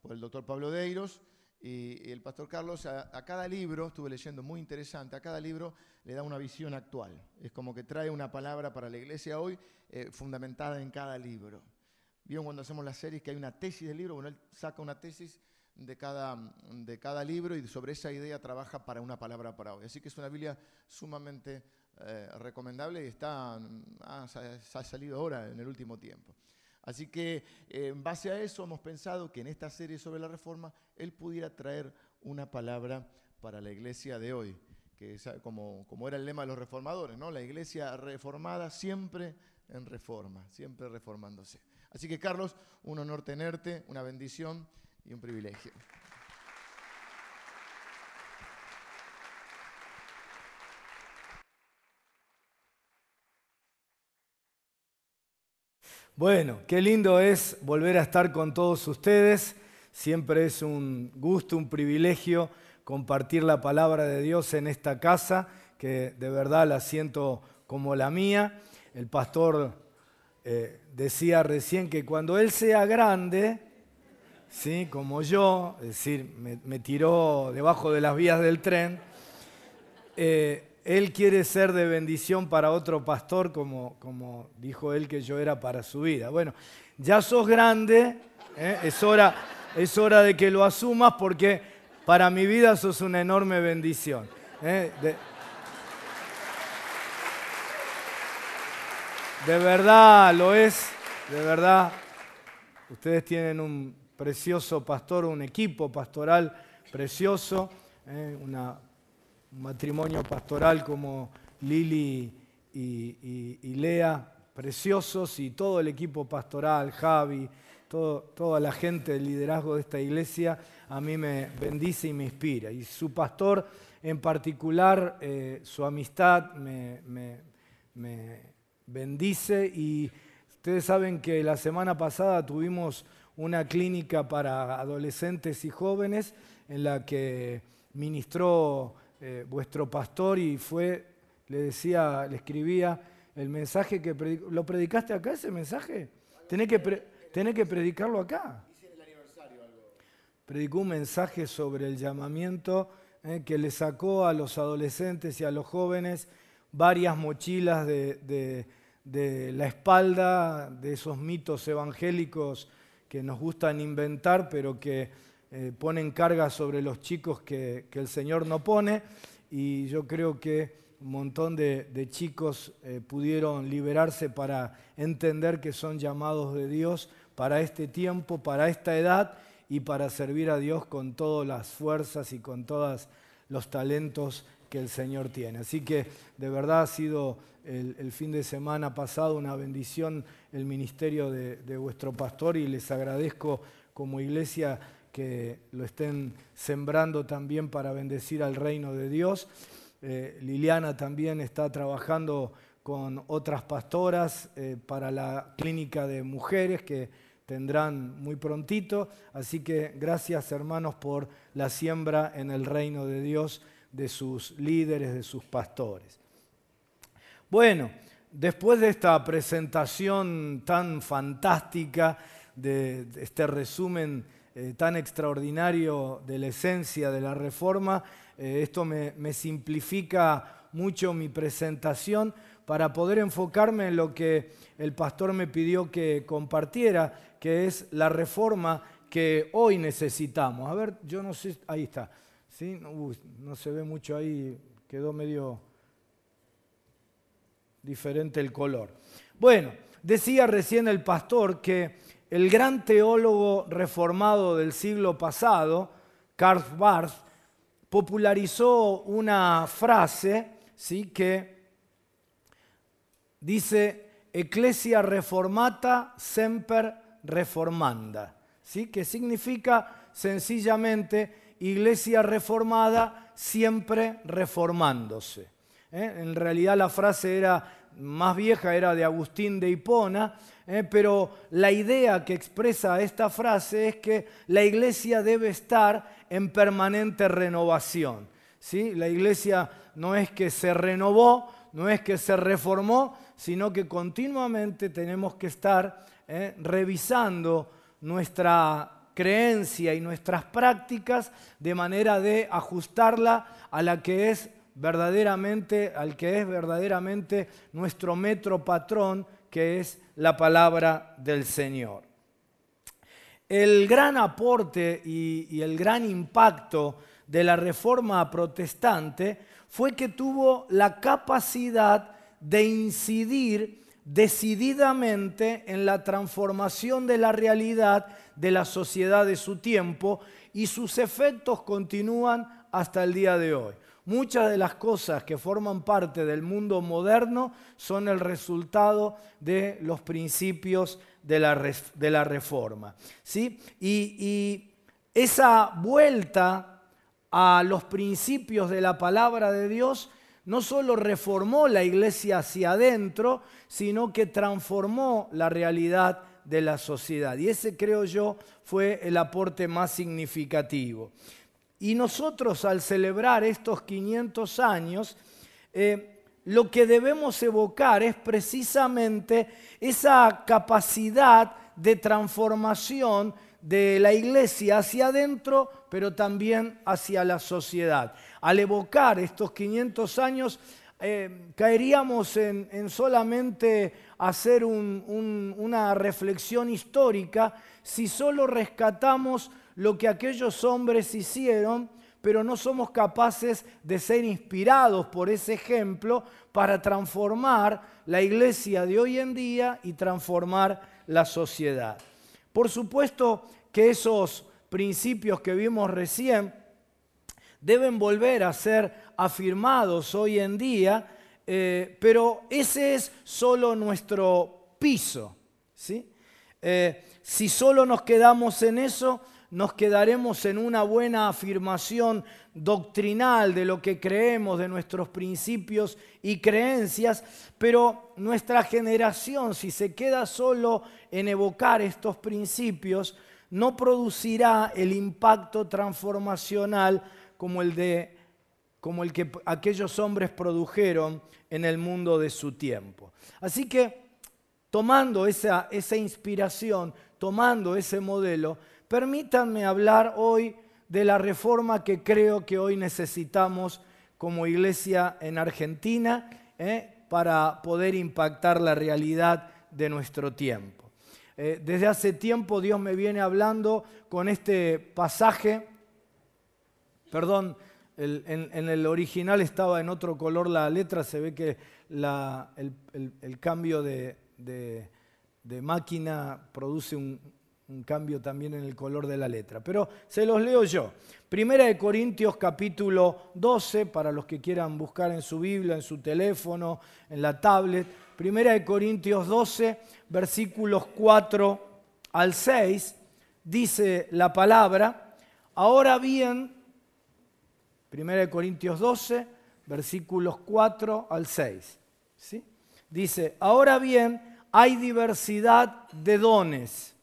por el doctor Pablo Deiros y, el pastor Carlos. A, cada libro, estuve leyendo muy interesante, a cada libro le da una visión actual. Es como que trae una palabra para la iglesia hoy eh, fundamentada en cada libro. Vieron cuando hacemos las series que hay una tesis del libro, bueno, él saca una tesis de cada, de cada libro y sobre esa idea trabaja para una palabra para hoy. Así que es una Biblia sumamente eh, recomendable y está, ha, ha, salido ahora en el último tiempo. Así que eh, en base a eso hemos pensado que en esta serie sobre la reforma él pudiera traer una palabra para la iglesia de hoy, que es como, como era el lema de los reformadores, ¿no? La iglesia reformada siempre en reforma, siempre reformándose. Así que Carlos, un honor tenerte, una bendición y un privilegio. Bueno, qué lindo es volver a estar con todos ustedes. Siempre es un gusto, un privilegio compartir la palabra de Dios en esta casa, que de verdad la siento como la mía. El pastor eh, decía recién que cuando él sea grande, ¿sí? como yo, es decir, me, tiró debajo de las vías del tren, eh, él quiere ser de bendición para otro pastor, como, como dijo él que yo era para su vida. Bueno, ya sos grande, ¿eh? es, hora, es hora de que lo asumas porque para mi vida sos una enorme bendición. ¿eh? de verdad lo es, de verdad. Ustedes tienen un precioso pastor, un equipo pastoral precioso, ¿eh? Un matrimonio pastoral como Lili y, Lea, preciosos, y todo el equipo pastoral, Javi, toda la gente del liderazgo de esta iglesia, a mí me bendice y me inspira. Y su pastor en particular, eh, su amistad me, me bendice y ustedes saben que la semana pasada tuvimos una clínica para adolescentes y jóvenes en la que ministró eh, vuestro pastor y fue, le decía, le escribía el mensaje que predicó. ¿Lo predicaste acá ese mensaje? Tenés que, que predicarlo acá. Predicó un mensaje sobre el llamamiento eh, que le sacó a los adolescentes y a los jóvenes varias mochilas de, de la espalda, de esos mitos evangélicos que nos gustan inventar, pero que eh, ponen carga sobre los chicos que, el Señor no pone. Y yo creo que un montón de, chicos eh, pudieron liberarse para entender que son llamados de Dios para este tiempo, para esta edad y para servir a Dios con todas las fuerzas y con todos los talentos que el Señor tiene. Así que de verdad ha sido el, fin de semana pasado una bendición el ministerio de, vuestro pastor y les agradezco como iglesia que lo estén sembrando también para bendecir al reino de Dios. Eh, Liliana también está trabajando con otras pastoras eh, para la clínica de mujeres que tendrán muy prontito. Así que gracias hermanos por la siembra en el reino de Dios de sus líderes, de sus pastores. Bueno, después de esta presentación tan fantástica, de este resumen eh, tan extraordinario de la esencia de la reforma, eh, esto me, me simplifica mucho mi presentación para poder enfocarme en lo que el pastor me pidió que compartiera, que es la reforma que hoy necesitamos. A ver, yo no sé, ahí está. ¿Sí? no se ve mucho ahí, quedó medio diferente el color. Bueno, decía recién el pastor que el gran teólogo reformado del siglo pasado, Karl Barth, popularizó una frase ¿sí? que dice Ecclesia reformata semper reformanda, ¿sí? que significa sencillamente iglesia reformada siempre reformándose. ¿eh? En realidad la frase era más vieja, era de Agustín de Hipona, ¿eh? pero la idea que expresa esta frase es que la iglesia debe estar en permanente renovación. ¿sí? La iglesia no es que se renovó, no es que se reformó, sino que continuamente tenemos que estar ¿eh? revisando nuestra creencia y nuestras prácticas de manera de ajustarla a la que es verdaderamente, al que es verdaderamente nuestro metro patrón, que es la palabra del Señor. El gran aporte y, el gran impacto de la reforma protestante fue que tuvo la capacidad de incidir decididamente en la transformación de la realidad de la sociedad de su tiempo y sus efectos continúan hasta el día de hoy. Muchas de las cosas que forman parte del mundo moderno son el resultado de los principios de la, de la reforma. ¿sí? Y, y esa vuelta a los principios de la palabra de Dios no solo reformó la iglesia hacia adentro, sino que transformó la realidad de la sociedad. Y ese creo yo fue el aporte más significativo. Y nosotros al celebrar estos 500 años, eh, lo que debemos evocar es precisamente esa capacidad de transformación de la iglesia hacia adentro, pero también hacia la sociedad. Al evocar estos 500 años, eh, caeríamos en, solamente hacer una reflexión histórica si solo rescatamos lo que aquellos hombres hicieron, pero no somos capaces de ser inspirados por ese ejemplo para transformar la iglesia de hoy en día y transformar la sociedad. Por supuesto que esos principios que vimos recién deben volver a ser afirmados hoy en día, eh, pero ese es solo nuestro piso. ¿sí? Eh, si solo nos quedamos en eso, nos quedaremos en una buena afirmación doctrinal de lo que creemos, de nuestros principios y creencias, pero nuestra generación, si se queda solo en evocar estos principios, no producirá el impacto transformacional como el, de, como el que aquellos hombres produjeron en el mundo de su tiempo. Así que, tomando esa, esa inspiración, tomando ese modelo, permítanme hablar hoy de la reforma que creo que hoy necesitamos como iglesia en Argentina ¿eh? para poder impactar la realidad de nuestro tiempo. Eh, desde hace tiempo Dios me viene hablando con este pasaje, perdón, en, el original estaba en otro color la letra, se ve que el, cambio de, máquina produce un, cambio también en el color de la letra. Pero se los leo yo. Primera de Corintios capítulo 12, para los que quieran buscar en su Biblia, en su teléfono, en la tablet. Primera de Corintios 12, versículos 4 al 6, dice la palabra, ahora bien, 1 Corintios 12, versículos 4 al 6, ¿sí? dice, ahora bien, hay diversidad de dones,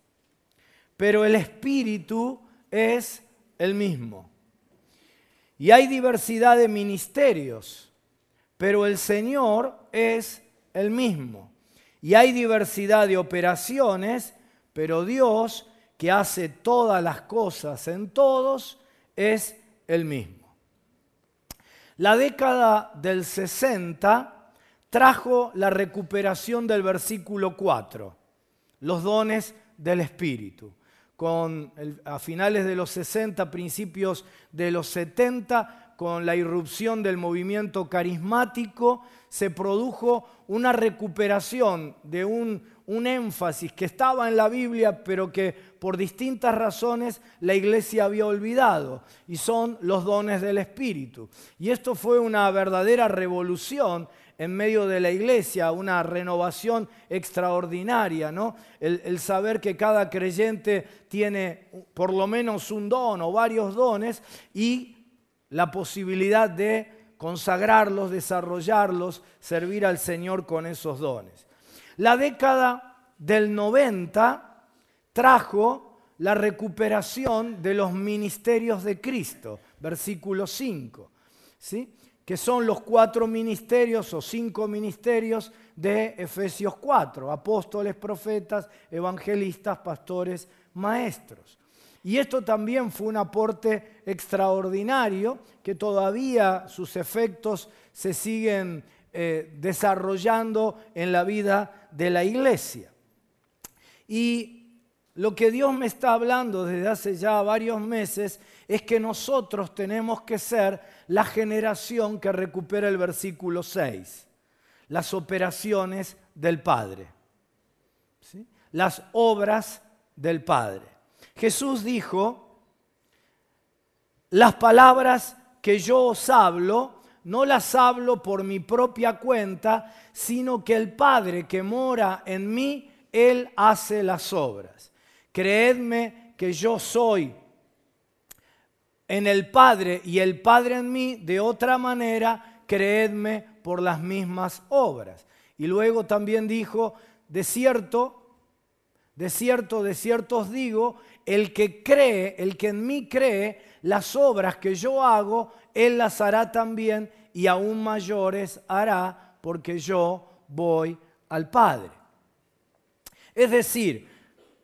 pero el Espíritu es el mismo. Y hay diversidad de ministerios, pero el Señor es el mismo. Y hay diversidad de operaciones, pero Dios, que hace todas las cosas en todos, es el mismo. La década del 60 trajo la recuperación del versículo 4, los dones del Espíritu. Con a finales de los 60, principios de los 70, con la irrupción del movimiento carismático, se produjo una recuperación de un, énfasis que estaba en la Biblia, pero que por distintas razones la iglesia había olvidado, y son los dones del Espíritu. Y esto fue una verdadera revolución en medio de la iglesia, una renovación extraordinaria, ¿no? El, el, saber que cada creyente tiene por lo menos un don o varios dones y la posibilidad de consagrarlos, desarrollarlos, servir al Señor con esos dones. La década del 90 trajo la recuperación de los ministerios de Cristo, versículo 5, ¿sí? que son los cuatro ministerios o cinco ministerios de Efesios 4, apóstoles, profetas, evangelistas, pastores, maestros. Y esto también fue un aporte extraordinario que todavía sus efectos se siguen eh, desarrollando en la vida de la iglesia. Y lo que Dios me está hablando desde hace ya varios meses es que nosotros tenemos que ser la generación que recupera el versículo 6, las operaciones del Padre, las obras del Padre. Jesús dijo, las palabras que yo os hablo, no las hablo por mi propia cuenta, sino que el Padre que mora en mí, Él hace las obras. Creedme que yo soy en el Padre y el Padre en mí, de otra manera, creedme por las mismas obras. Y luego también dijo, de cierto, de cierto, de cierto os digo, el que cree, el que en mí cree, las obras que yo hago, él las hará también y aún mayores hará porque yo voy al Padre. Es decir,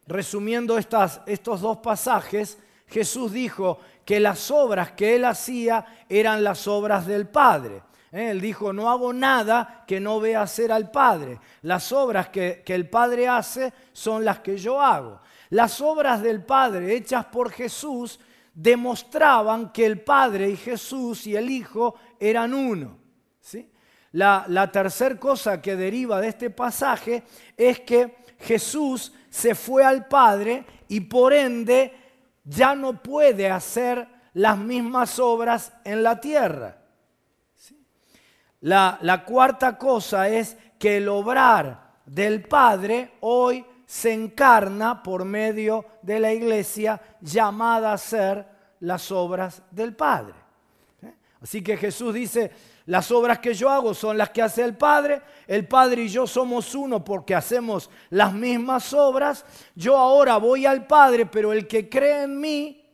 resumiendo estas, estos dos pasajes, Jesús dijo que las obras que él hacía eran las obras del Padre. ¿Eh? Él dijo, no hago nada que no vea hacer al Padre. Las obras que, que el Padre hace son las que yo hago. Las obras del Padre hechas por Jesús demostraban que el Padre y Jesús y el Hijo eran uno. ¿sí? La, la tercera cosa que deriva de este pasaje es que Jesús se fue al Padre y por ende ya no puede hacer las mismas obras en la tierra. La, la, cuarta cosa es que el obrar del Padre hoy se encarna por medio de la iglesia llamada a ser las obras del Padre. Así que Jesús dice, las obras que yo hago son las que hace el Padre, el Padre y yo somos uno porque hacemos las mismas obras, yo ahora voy al Padre, pero el que cree en mí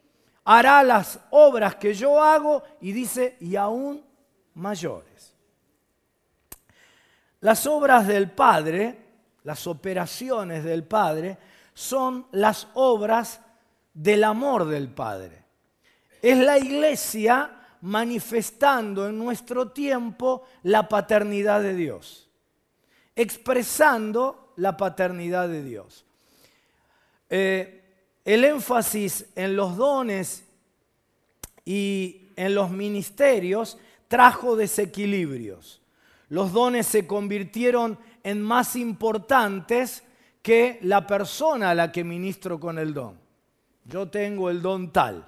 hará las obras que yo hago y dice, y aún mayores. Las obras del Padre las operaciones del Padre, son las obras del amor del Padre. Es la iglesia manifestando en nuestro tiempo la paternidad de Dios, expresando la paternidad de Dios. Eh, el énfasis en los dones y en los ministerios trajo desequilibrios. Los dones se convirtieron en más importantes que la persona a la que ministro con el don. Yo tengo el don tal.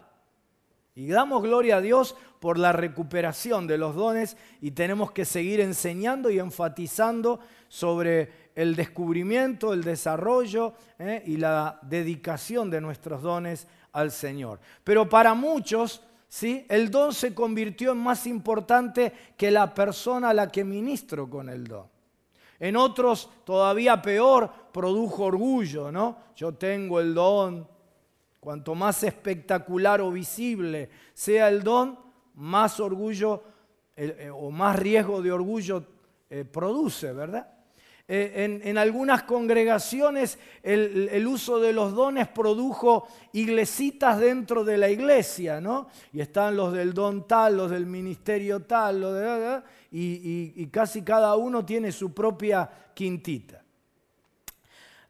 Y damos gloria a Dios por la recuperación de los dones y tenemos que seguir enseñando y enfatizando sobre el descubrimiento, el desarrollo eh, y la dedicación de nuestros dones al Señor. Pero para muchos, ¿sí? el don se convirtió en más importante que la persona a la que ministro con el don. En otros, todavía peor, produjo orgullo, ¿no? Yo tengo el don. Cuanto más espectacular o visible sea el don, más orgullo eh, o más riesgo de orgullo eh, produce, ¿verdad? Eh, en, algunas congregaciones el, uso de los dones produjo iglesitas dentro de la iglesia, ¿no? Y están los del don tal, los del ministerio tal, los de, y, casi cada uno tiene su propia quintita.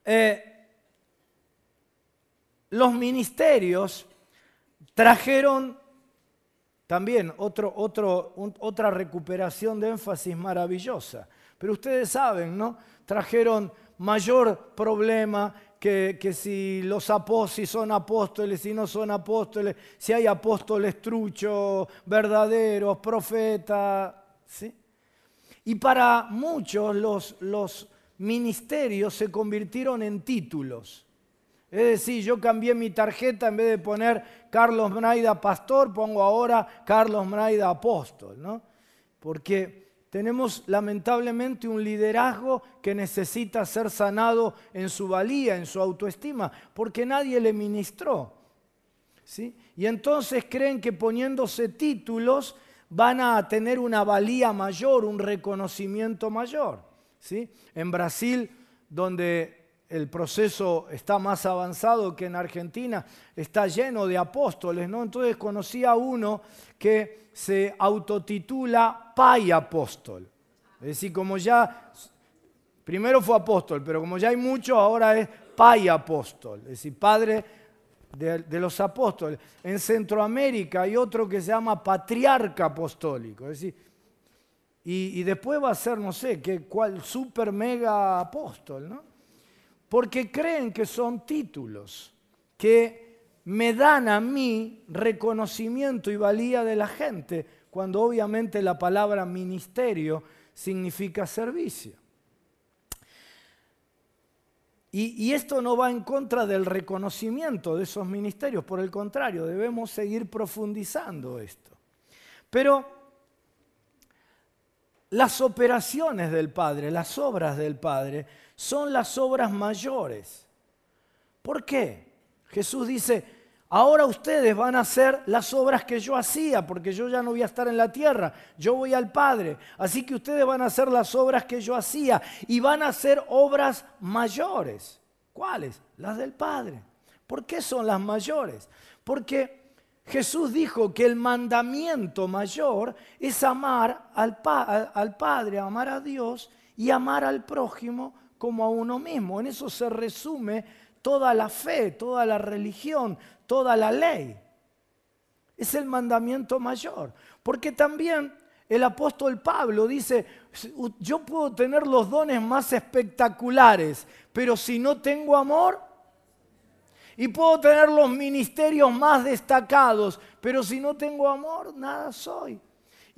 Eh, los ministerios trajeron también otro, otra recuperación de énfasis maravillosa. Pero ustedes saben, ¿no? Trajeron mayor problema que, si los apóstoles son apóstoles, si no son apóstoles, si hay apóstoles truchos, verdaderos, profetas. Y para muchos los, los ministerios se convirtieron en títulos. Es decir, yo cambié mi tarjeta en vez de poner Carlos Mraida pastor, pongo ahora Carlos Mraida apóstol, ¿no? Porque tenemos lamentablemente un liderazgo que necesita ser sanado en su valía, en su autoestima, porque nadie le ministró. ¿sí? Y entonces creen que poniéndose títulos van a tener una valía mayor, un reconocimiento mayor. ¿sí? En Brasil, donde el proceso está más avanzado que en Argentina, está lleno de apóstoles, ¿no? Entonces conocí a uno que se autotitula Pai Apóstol. Es decir, como ya, primero fue apóstol, pero como ya hay mucho, ahora es Pai Apóstol, es decir, padre de, los apóstoles. En Centroamérica hay otro que se llama Patriarca Apostólico, es decir, y, después va a ser, no sé, cuál super mega apóstol, ¿no? porque creen que son títulos que me dan a mí reconocimiento y valía de la gente, cuando obviamente la palabra ministerio significa servicio. Y, esto no va en contra del reconocimiento de esos ministerios, por el contrario, debemos seguir profundizando esto. Pero las operaciones del Padre, las obras del Padre, son las obras mayores. ¿Por qué? Jesús dice, ahora ustedes van a hacer las obras que yo hacía, porque yo ya no voy a estar en la tierra, yo voy al Padre. Así que ustedes van a hacer las obras que yo hacía y van a hacer obras mayores. ¿Cuáles? Las del Padre. ¿Por qué son las mayores? Porque Jesús dijo que el mandamiento mayor es amar al, al Padre, amar a Dios y amar al prójimo como a uno mismo. En eso se resume toda la fe, toda la religión, toda la ley. Es el mandamiento mayor. Porque también el apóstol Pablo dice, yo puedo tener los dones más espectaculares, pero si no tengo amor, y puedo tener los ministerios más destacados, pero si no tengo amor, nada soy.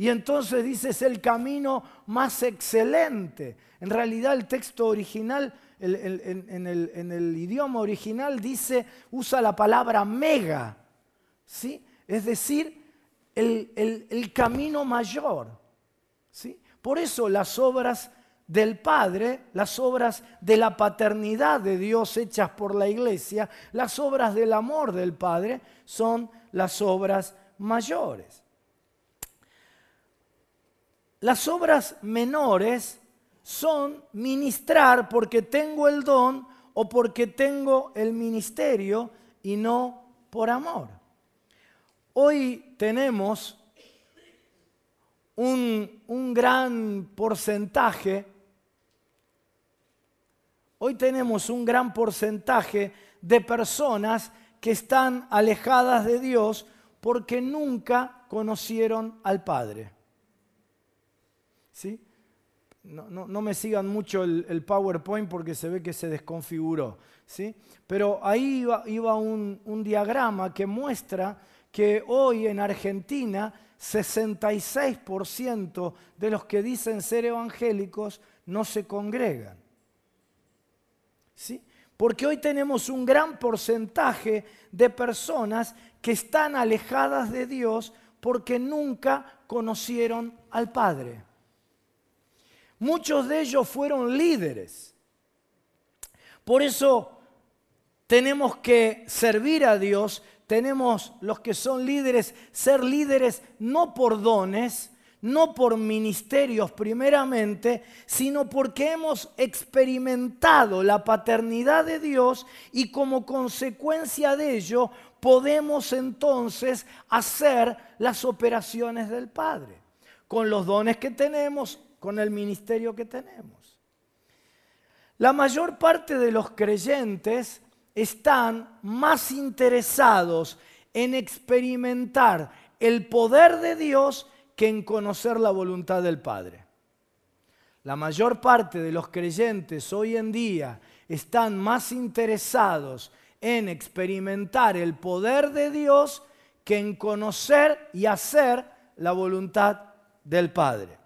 Y entonces dice, es el camino más excelente. En realidad el texto original, en, el, idioma original dice, usa la palabra mega, ¿sí? es decir, el, camino mayor. ¿sí? Por eso las obras del Padre, las obras de la paternidad de Dios hechas por la iglesia, las obras del amor del Padre son las obras mayores. Las obras menores son ministrar porque tengo el don o porque tengo el ministerio y no por amor. Hoy tenemos un, un gran porcentaje, hoy tenemos un gran porcentaje de personas que están alejadas de Dios porque nunca conocieron al Padre. No, me sigan mucho el, PowerPoint porque se ve que se desconfiguró. ¿sí? Pero ahí iba, un, un diagrama que muestra que hoy en Argentina 66% de los que dicen ser evangélicos no se congregan. ¿Sí? Porque hoy tenemos un gran porcentaje de personas que están alejadas de Dios porque nunca conocieron al Padre. Muchos de ellos fueron líderes. Por eso tenemos que servir a Dios, tenemos los que son líderes, ser líderes no por dones, no por ministerios primeramente, sino porque hemos experimentado la paternidad de Dios y como consecuencia de ello podemos entonces hacer las operaciones del Padre. Con los dones que tenemos, con el ministerio que tenemos. La mayor parte de los creyentes están más interesados en experimentar el poder de Dios que en conocer la voluntad del Padre. La mayor parte de los creyentes hoy en día están más interesados en experimentar el poder de Dios que en conocer y hacer la voluntad del Padre.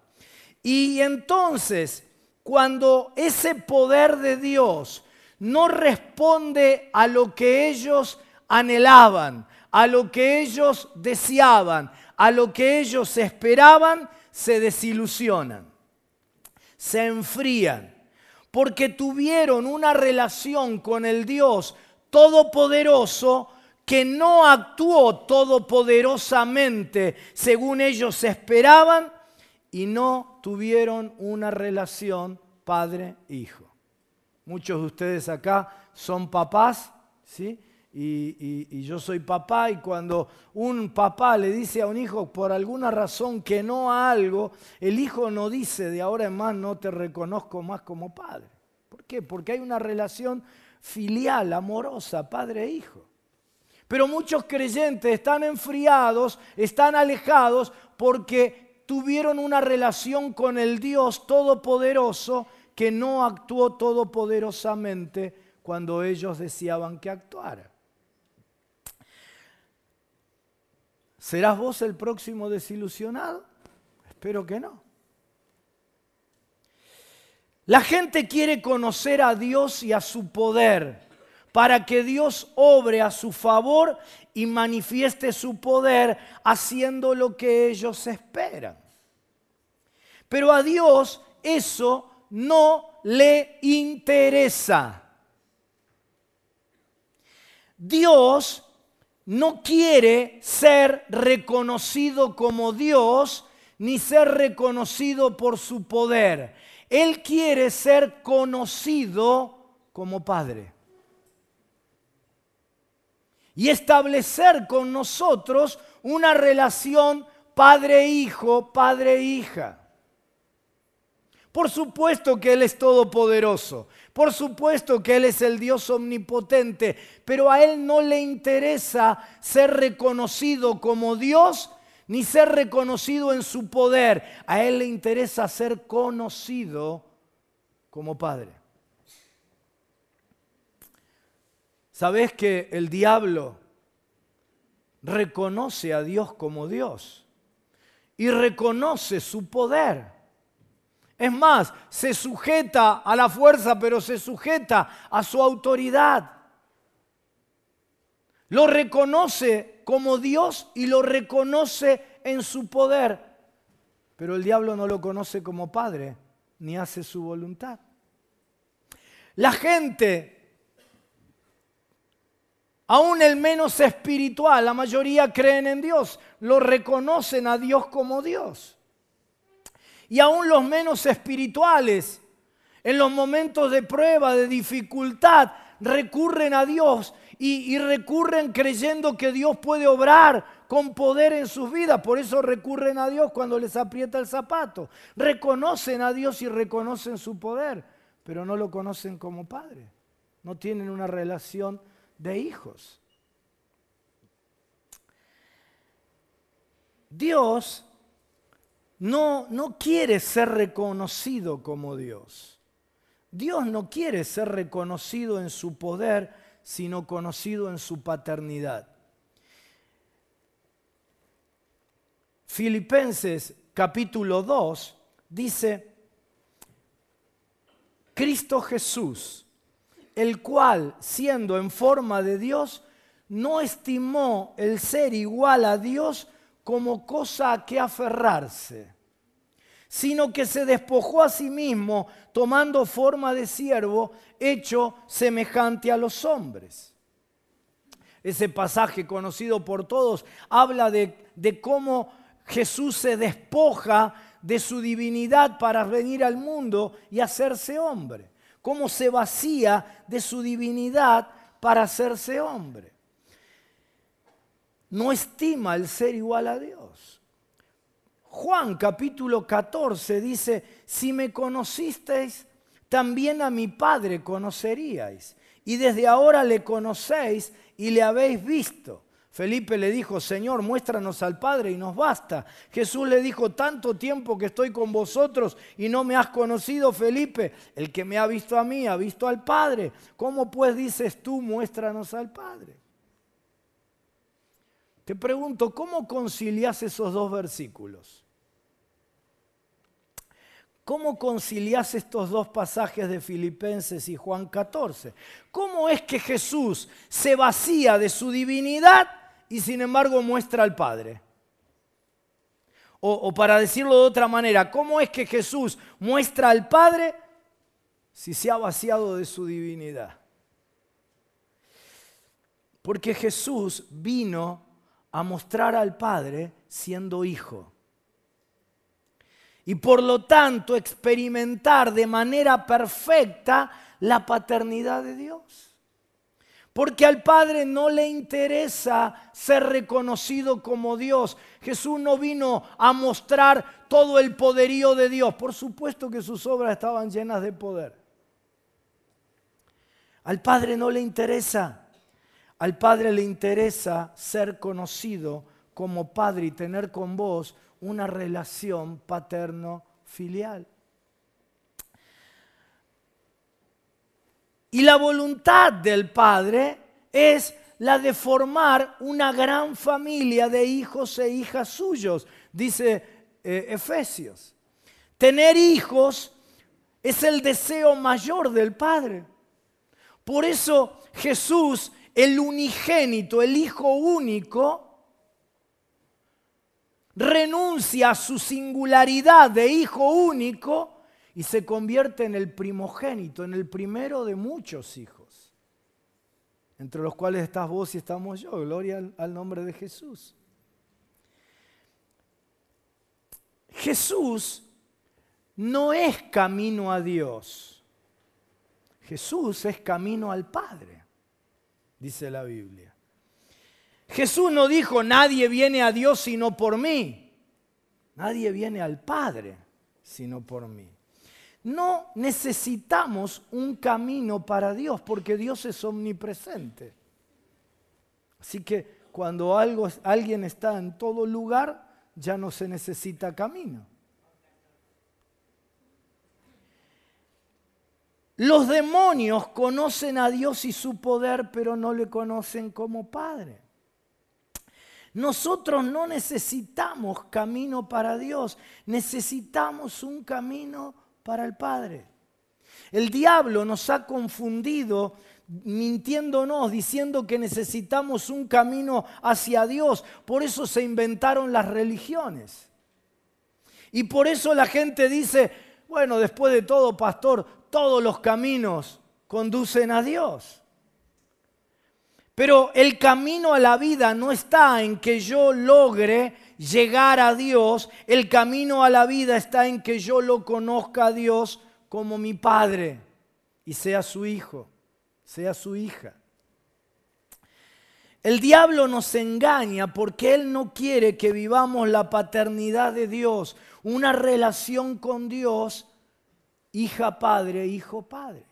Y entonces, cuando ese poder de Dios no responde a lo que ellos anhelaban, a lo que ellos deseaban, a lo que ellos esperaban, se desilusionan, se enfrían, porque tuvieron una relación con el Dios Todopoderoso que no actuó todopoderosamente según ellos esperaban y no tuvieron una relación padre-hijo. muchos de ustedes acá son papás, ¿sí? Y, yo soy papá y cuando un papá le dice a un hijo por alguna razón que no a algo, el hijo no dice de ahora en más no te reconozco más como padre. ¿Por qué? Porque hay una relación filial, amorosa, padre e hijo. Pero muchos creyentes están enfriados, están alejados porque tuvieron una relación con el Dios Todopoderoso que no actuó todopoderosamente cuando ellos deseaban que actuara. ¿Serás vos el próximo desilusionado? Espero que no. La gente quiere conocer a Dios y a su poder para que Dios obre a su favor y manifieste su poder haciendo lo que ellos esperan. Pero a Dios eso no le interesa. Dios no quiere ser reconocido como Dios ni ser reconocido por su poder. Él quiere ser conocido como Padre. Y establecer con nosotros una relación padre-hijo, padre-hija. Por supuesto que Él es todopoderoso, por supuesto que Él es el Dios omnipotente, pero a Él no le interesa ser reconocido como Dios ni ser reconocido en su poder. A Él le interesa ser conocido como Padre. ¿Sabes que el diablo reconoce a Dios como Dios y reconoce su poder? Es más, se sujeta a la fuerza, pero se sujeta a su autoridad. Lo reconoce como Dios y lo reconoce en su poder. Pero el diablo no lo conoce como Padre, ni hace su voluntad. La gente, aún el menos espiritual, la mayoría creen en Dios, lo reconocen a Dios como Dios. Y aún los menos espirituales, en los momentos de prueba, de dificultad, recurren a Dios y, recurren creyendo que Dios puede obrar con poder en sus vidas. Por eso recurren a Dios cuando les aprieta el zapato. Reconocen a Dios y reconocen su poder, pero no lo conocen como Padre. No tienen una relación de hijos. Dios no, no quiere ser reconocido como Dios. Dios no quiere ser reconocido en su poder, sino conocido en su paternidad. Filipenses capítulo 2 dice, Cristo Jesús, el cual, siendo en forma de Dios, no estimó el ser igual a Dios como cosa a que aferrarse, sino que se despojó a sí mismo tomando forma de siervo, hecho semejante a los hombres. Ese pasaje conocido por todos habla de, de cómo Jesús se despoja de su divinidad para venir al mundo y hacerse hombre. Cómo se vacía de su divinidad para hacerse hombre no estima el ser igual a Dios. Juan capítulo 14 dice, si me conocisteis, también a mi Padre conoceríais. Y desde ahora le conocéis y le habéis visto. Felipe le dijo, Señor, muéstranos al Padre y nos basta. Jesús le dijo, tanto tiempo que estoy con vosotros y no me has conocido, Felipe. El que me ha visto a mí ha visto al Padre. ¿Cómo pues dices tú, muéstranos al Padre? Te pregunto, ¿cómo concilias esos dos versículos? ¿Cómo concilias estos dos pasajes de Filipenses y Juan 14? ¿Cómo es que Jesús se vacía de su divinidad y sin embargo muestra al Padre? O, para decirlo de otra manera, ¿cómo es que Jesús muestra al Padre si se ha vaciado de su divinidad? Porque Jesús vino a mostrar al Padre siendo hijo. Y por lo tanto experimentar de manera perfecta la paternidad de Dios. Porque al Padre no le interesa ser reconocido como Dios. Jesús no vino a mostrar todo el poderío de Dios. Por supuesto que sus obras estaban llenas de poder. Al Padre no le interesa. Al Padre le interesa ser conocido como Padre y tener con vos una relación paterno-filial. Y la voluntad del Padre es la de formar una gran familia de hijos e hijas suyos, dice eh, Efesios. Tener hijos es el deseo mayor del Padre. Por eso Jesús, el unigénito, el Hijo único, renuncia a su singularidad de Hijo único y se convierte en el primogénito, en el primero de muchos hijos, entre los cuales estás vos y estamos yo. Gloria al, nombre de Jesús. Jesús no es camino a Dios. Jesús es camino al Padre, dice la Biblia. Jesús no dijo, nadie viene a Dios sino por mí. Nadie viene al Padre sino por mí. No necesitamos un camino para Dios porque Dios es omnipresente. Así que cuando algo, alguien está en todo lugar, ya no se necesita camino. Los demonios conocen a Dios y su poder, pero no le conocen como Padre. Nosotros no necesitamos camino para Dios, necesitamos un camino para el Padre. El diablo nos ha confundido mintiéndonos, diciendo que necesitamos un camino hacia Dios. Por eso se inventaron las religiones. Y por eso la gente dice, bueno, después de todo, pastor, todos los caminos conducen a Dios. Pero el camino a la vida no está en que yo logre llegar a Dios, el camino a la vida está en que yo lo conozca a Dios como mi Padre y sea su hijo, sea su hija. El diablo nos engaña porque él no quiere que vivamos la paternidad de Dios, una relación con Dios, hija padre, hijo padre.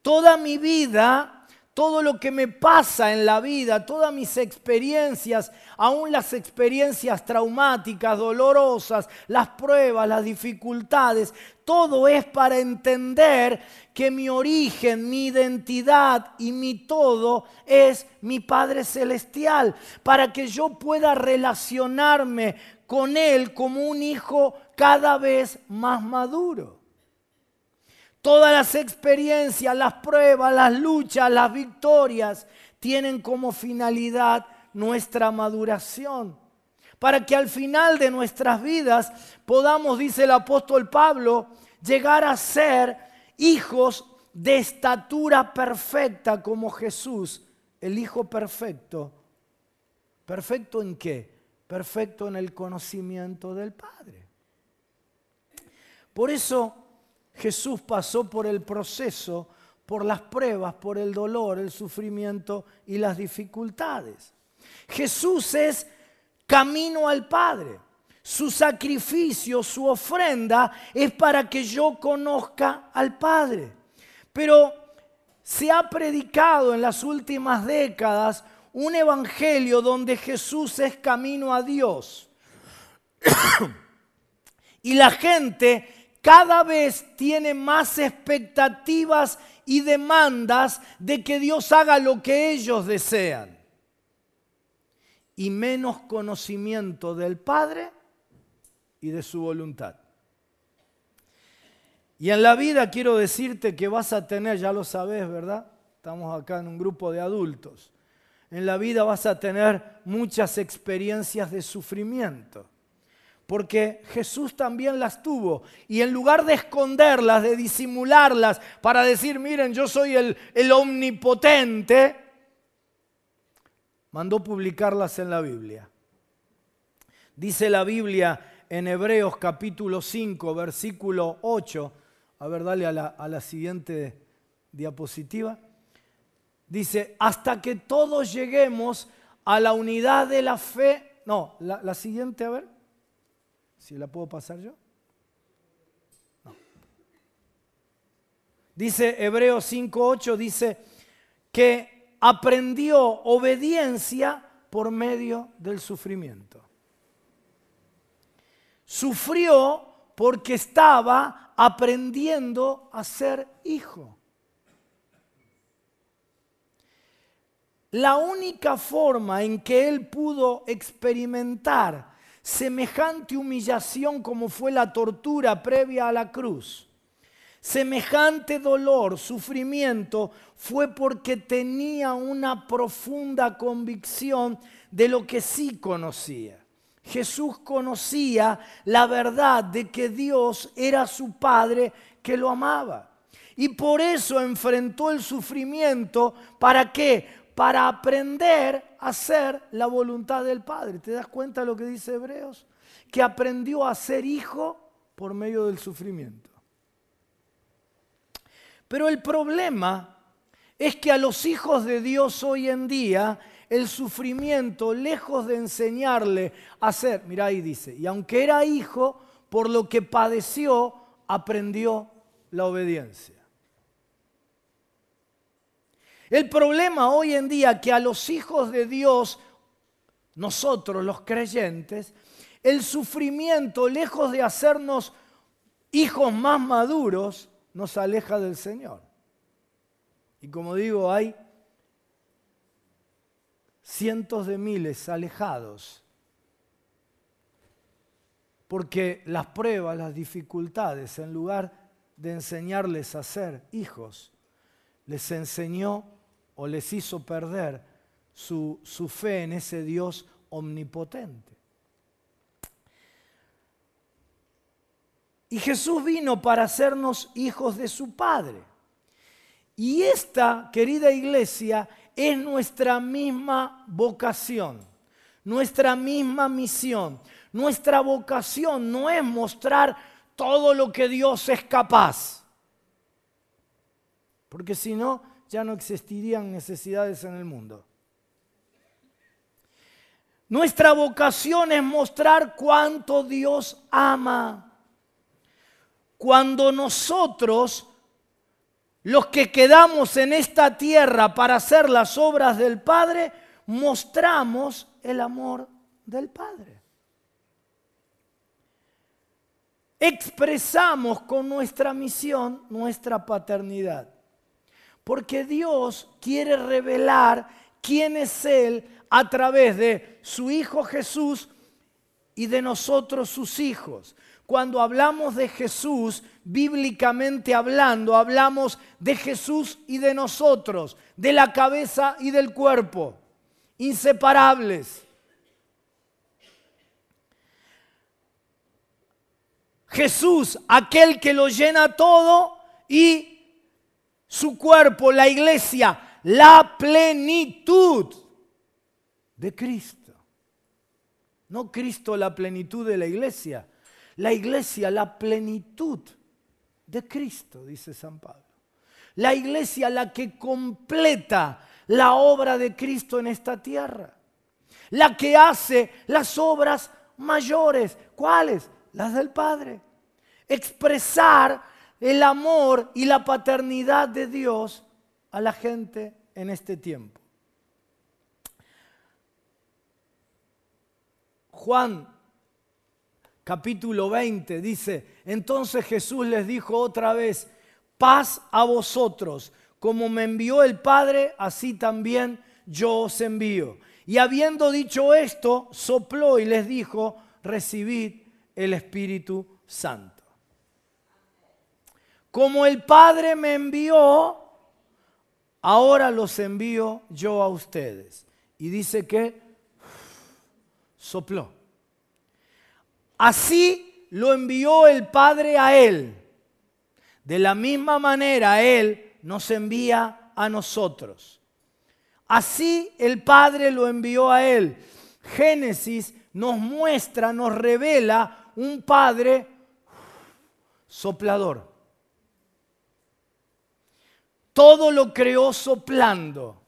Toda mi vida todo lo que me pasa en la vida, todas mis experiencias, aún las experiencias traumáticas, dolorosas, las pruebas, las dificultades, todo es para entender que mi origen, mi identidad y mi todo es mi Padre Celestial, para que yo pueda relacionarme con Él como un hijo cada vez más maduro. Todas las experiencias, las pruebas, las luchas, las victorias tienen como finalidad nuestra maduración. Para que al final de nuestras vidas podamos, dice el apóstol Pablo, llegar a ser hijos de estatura perfecta como Jesús, el Hijo perfecto. ¿Perfecto en qué? Perfecto en el conocimiento del Padre. Por eso Jesús pasó por el proceso, por las pruebas, por el dolor, el sufrimiento y las dificultades. Jesús es camino al Padre. Su sacrificio, su ofrenda es para que yo conozca al Padre. Pero se ha predicado en las últimas décadas un evangelio donde Jesús es camino a Dios. y la gente cada vez tiene más expectativas y demandas de que Dios haga lo que ellos desean. Y menos conocimiento del Padre y de su voluntad. Y en la vida quiero decirte que vas a tener, ya lo sabes, ¿verdad? Estamos acá en un grupo de adultos. En la vida vas a tener muchas experiencias de sufrimiento porque Jesús también las tuvo. Y en lugar de esconderlas, de disimularlas, para decir, miren, yo soy el, omnipotente, mandó publicarlas en la Biblia. Dice la Biblia en Hebreos capítulo 5, versículo 8. A ver, dale a la, siguiente diapositiva. Dice, hasta que todos lleguemos a la unidad de la fe. No, la siguiente, a ver, si la puedo pasar yo. No. Dice Hebreos 5.8, dice que aprendió obediencia por medio del sufrimiento. Sufrió porque estaba aprendiendo a ser hijo. La única forma en que él pudo experimentar semejante humillación como fue la tortura previa a la cruz, semejante dolor, sufrimiento, fue porque tenía una profunda convicción de lo que sí conocía. Jesús conocía la verdad de que Dios era su Padre que lo amaba. Y por eso enfrentó el sufrimiento. ¿Para qué? Para aprender a hacer la voluntad del Padre. ¿Te das cuenta de lo que dice Hebreos? Que aprendió a ser hijo por medio del sufrimiento. Pero el problema es que a los hijos de Dios hoy en día el sufrimiento, lejos de enseñarle a ser, mira ahí dice, y aunque era hijo, por lo que padeció, aprendió la obediencia. El problema hoy en día que a los hijos de Dios, nosotros los creyentes, el sufrimiento, lejos de hacernos hijos más maduros, nos aleja del Señor. Y como digo, hay cientos de miles alejados. Porque las pruebas, las dificultades, en lugar de enseñarles a ser hijos, les enseñó o les hizo perder su, su fe en ese Dios omnipotente. Y Jesús vino para hacernos hijos de su Padre. Y esta, querida iglesia, es nuestra misma vocación, nuestra misma misión. Nuestra vocación no es mostrar todo lo que Dios es capaz. Porque si no, ya no existirían necesidades en el mundo. Nuestra vocación es mostrar cuánto Dios ama. Cuando nosotros, los que quedamos en esta tierra para hacer las obras del Padre, mostramos el amor del Padre. Expresamos con nuestra misión nuestra paternidad. Porque Dios quiere revelar quién es Él a través de su Hijo Jesús y de nosotros sus hijos. Cuando hablamos de Jesús, bíblicamente hablando, hablamos de Jesús y de nosotros, de la cabeza y del cuerpo, inseparables. Jesús, aquel que lo llena todo y su cuerpo, la iglesia, la plenitud de Cristo. No Cristo la plenitud de la iglesia, la iglesia la plenitud de Cristo, dice San Pablo. La iglesia la que completa la obra de Cristo en esta tierra. La que hace las obras mayores. ¿Cuáles? Las del Padre. Expresar el amor y la paternidad de Dios a la gente en este tiempo. Juan capítulo 20 dice, entonces Jesús les dijo otra vez, paz a vosotros, como me envió el Padre, así también yo os envío. Y habiendo dicho esto, sopló y les dijo, recibid el Espíritu Santo. Como el Padre me envió, ahora los envío yo a ustedes. Y dice que sopló. Así lo envió el Padre a él. De la misma manera Él nos envía a nosotros. Así el Padre lo envió a Él. Génesis nos muestra, nos revela un Padre soplador. Todo lo creó soplando.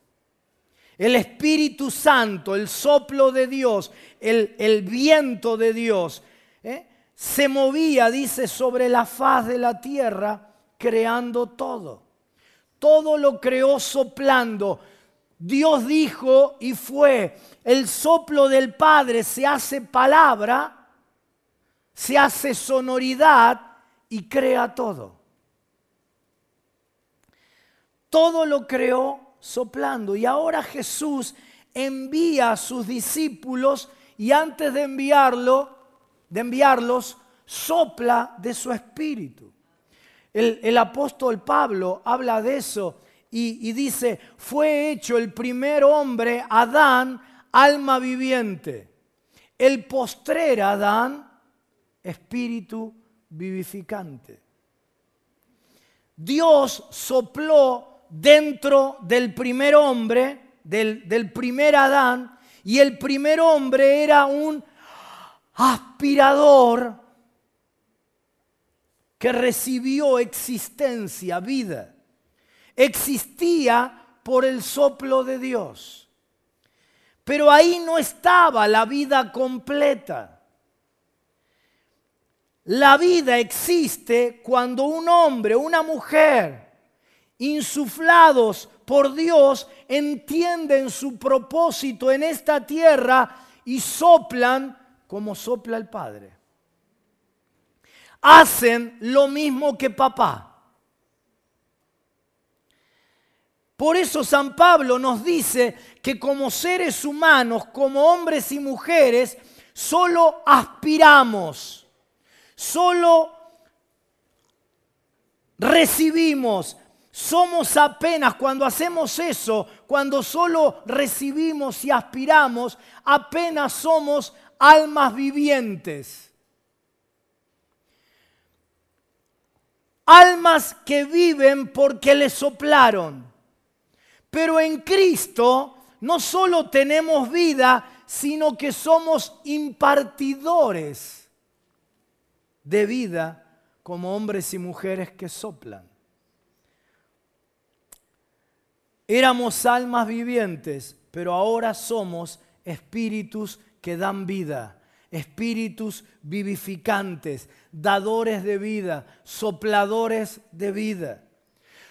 El Espíritu Santo, el soplo de Dios, el, viento de Dios, ¿eh? se movía, dice, sobre la faz de la tierra, creando todo. Todo lo creó soplando. Dios dijo y fue. El soplo del Padre se hace palabra, se hace sonoridad y crea todo. Todo lo creó soplando. Y ahora Jesús envía a sus discípulos y antes de enviarlo, de enviarlos, sopla de su espíritu. El, apóstol Pablo habla de eso y, y dice, fue hecho el primer hombre, Adán, alma viviente. El postrer Adán, espíritu vivificante. Dios sopló dentro del primer hombre, del, primer Adán, y el primer hombre era un aspirador que recibió existencia, vida. Existía por el soplo de Dios. Pero ahí no estaba la vida completa. La vida existe cuando un hombre, una mujer, insuflados por Dios, entienden su propósito en esta tierra y soplan como sopla el Padre. Hacen lo mismo que papá. Por eso San Pablo nos dice que como seres humanos, como hombres y mujeres, solo aspiramos, solo recibimos, somos apenas, cuando hacemos eso, cuando solo recibimos y aspiramos, apenas somos almas vivientes. Almas que viven porque le soplaron. Pero en Cristo no solo tenemos vida, sino que somos impartidores de vida como hombres y mujeres que soplan. Éramos almas vivientes, pero ahora somos espíritus que dan vida, espíritus vivificantes, dadores de vida, sopladores de vida.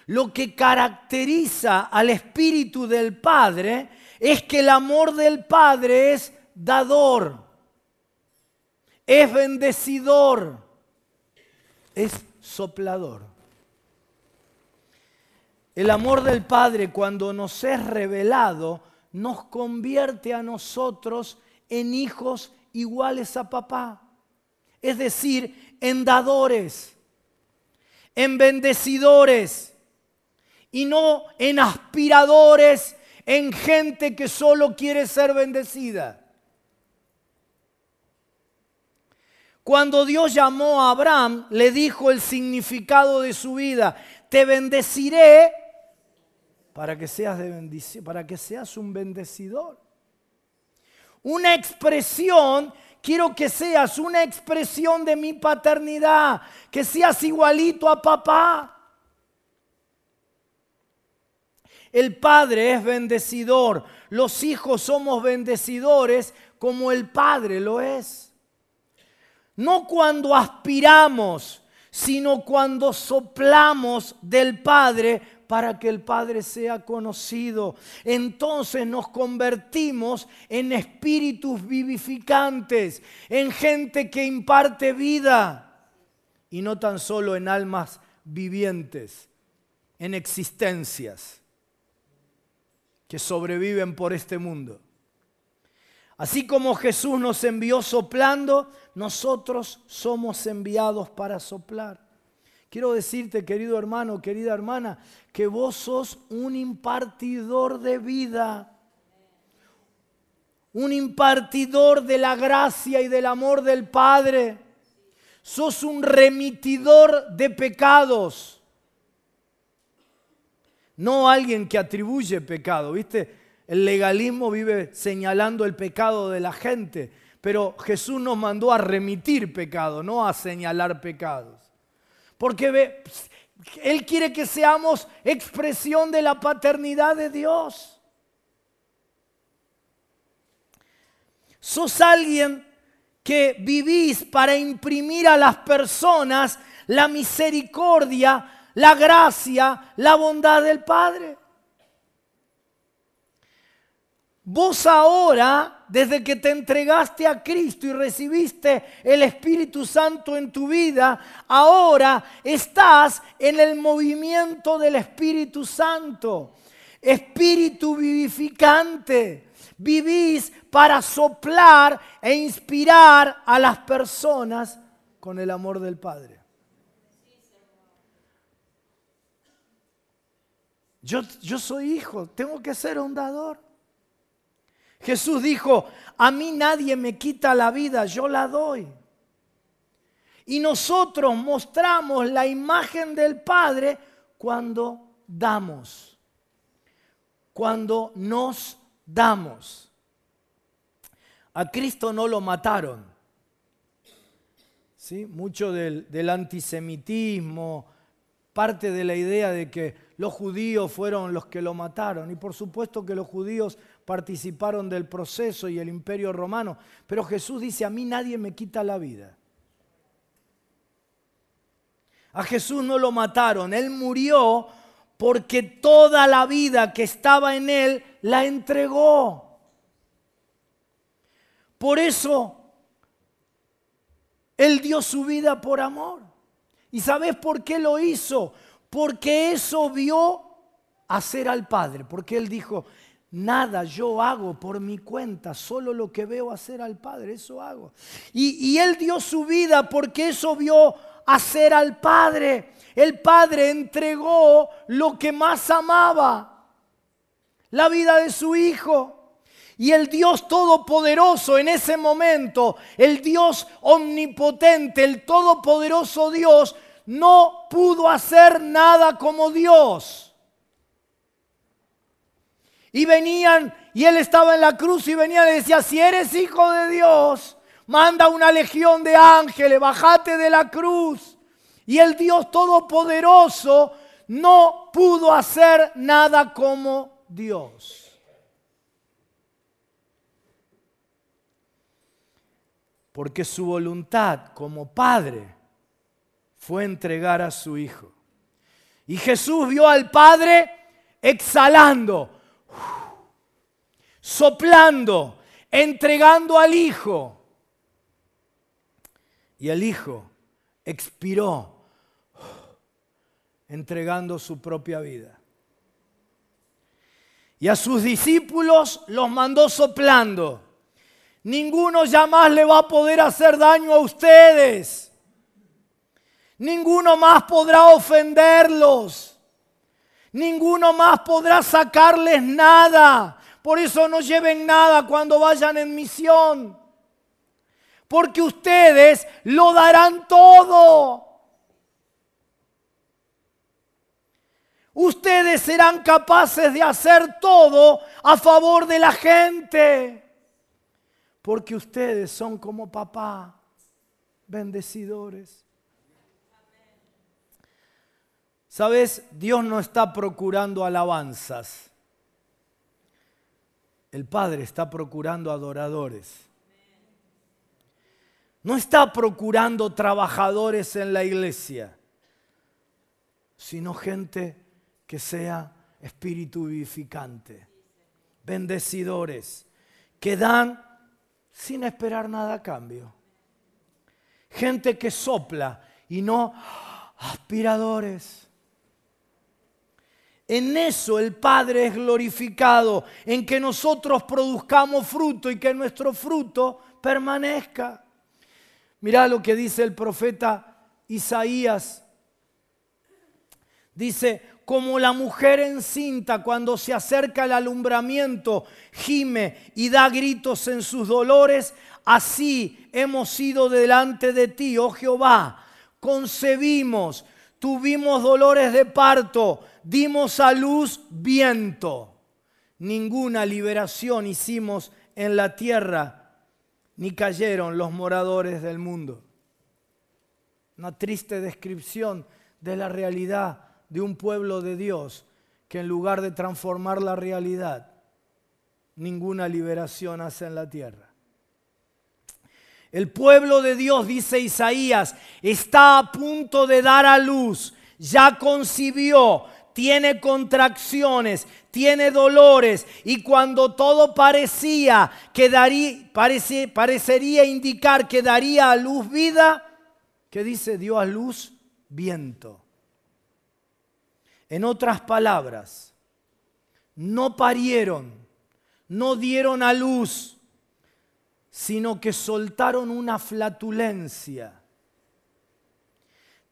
Lo que caracteriza al espíritu del Padre es que el amor del Padre es dador, es bendecidor, es soplador. El amor del Padre cuando nos es revelado nos convierte a nosotros en hijos iguales a papá. Es decir, en dadores, en bendecidores y no en aspiradores, en gente que solo quiere ser bendecida. Cuando Dios llamó a Abraham, le dijo el significado de su vida. Te bendeciré para que seas, de para que seas un bendecidor. Una expresión, quiero que seas una expresión de mi paternidad, que seas igualito a papá. El Padre es bendecidor, los hijos somos bendecidores como el Padre lo es. No cuando aspiramos, sino cuando soplamos del Padre para que el Padre sea conocido. Entonces nos convertimos en espíritus vivificantes, en gente que imparte vida y no tan solo en almas vivientes, en existencias que sobreviven por este mundo. Así como Jesús nos envió soplando, nosotros somos enviados para soplar. Quiero decirte, querido hermano, querida hermana, que vos sos un impartidor de vida, un impartidor de la gracia y del amor del Padre. Sos un remitidor de pecados, no alguien que atribuye pecado, ¿viste? El legalismo vive señalando el pecado de la gente, pero Jesús nos mandó a remitir pecado, no a señalar pecados. Porque Él quiere que seamos expresión de la paternidad de Dios. Sos alguien que vivís para imprimir a las personas la misericordia, la gracia, la bondad del Padre. Vos ahora, desde que te entregaste a Cristo y recibiste el Espíritu Santo en tu vida, ahora estás en el movimiento del Espíritu Santo. Espíritu vivificante. Vivís para soplar e inspirar a las personas con el amor del Padre. Yo, yo soy hijo, tengo que ser un dador. Jesús dijo, a mí nadie me quita la vida, yo la doy. Y nosotros mostramos la imagen del Padre cuando damos, cuando nos damos. A Cristo no lo mataron. ¿Sí? Mucho del, del antisemitismo, parte de la idea de que los judíos fueron los que lo mataron. Y por supuesto que los judíos participaron del proceso y el imperio romano. Pero Jesús dice, a mí nadie me quita la vida. A Jesús no lo mataron, Él murió porque toda la vida que estaba en Él la entregó. Por eso Él dio su vida por amor. ¿Y sabes por qué lo hizo? Porque eso vio hacer al Padre. Porque Él dijo, Nada yo hago por mi cuenta, solo lo que veo hacer al Padre, eso hago. Y, Él dio su vida porque eso vio hacer al Padre. El Padre entregó lo que más amaba, la vida de su Hijo. Y el Dios Todopoderoso en ese momento, el Dios Omnipotente, el Todopoderoso Dios, no pudo hacer nada como Dios. Y venían, y él estaba en la cruz y venía y decía, si eres hijo de Dios, manda una legión de ángeles, bajate de la cruz. Y el Dios Todopoderoso no pudo hacer nada como Dios. Porque su voluntad como Padre fue entregar a su Hijo. Y Jesús vio al Padre exhalando soplando, entregando al Hijo. Y el Hijo expiró, entregando su propia vida. Y a sus discípulos los mandó soplando. Ninguno ya más le va a poder hacer daño a ustedes. Ninguno más podrá ofenderlos. Ninguno más podrá sacarles nada. Por eso no lleven nada cuando vayan en misión. Porque ustedes lo darán todo. Ustedes serán capaces de hacer todo a favor de la gente. Porque ustedes son como papá, bendecidores. Sabes, Dios no está procurando alabanzas. El Padre está procurando adoradores. No está procurando trabajadores en la iglesia, sino gente que sea espíritu vivificante, bendecidores, que dan sin esperar nada a cambio. Gente que sopla y no aspiradores. En eso el Padre es glorificado, en que nosotros produzcamos fruto y que nuestro fruto permanezca. Mirá lo que dice el profeta Isaías. Dice, como la mujer encinta cuando se acerca el alumbramiento, gime y da gritos en sus dolores, así hemos sido delante de ti, oh Jehová. Concebimos, tuvimos dolores de parto dimos a luz viento. Ninguna liberación hicimos en la tierra, ni cayeron los moradores del mundo. Una triste descripción de la realidad de un pueblo de Dios que en lugar de transformar la realidad, ninguna liberación hace en la tierra. El pueblo de Dios, dice Isaías, está a punto de dar a luz, ya concibió, tiene contracciones, tiene dolores y cuando todo parecía que daría, parecería indicar que daría a luz vida, ¿qué dice? Dio a luz viento. En otras palabras, no parieron, no dieron a luz, sino que soltaron una flatulencia.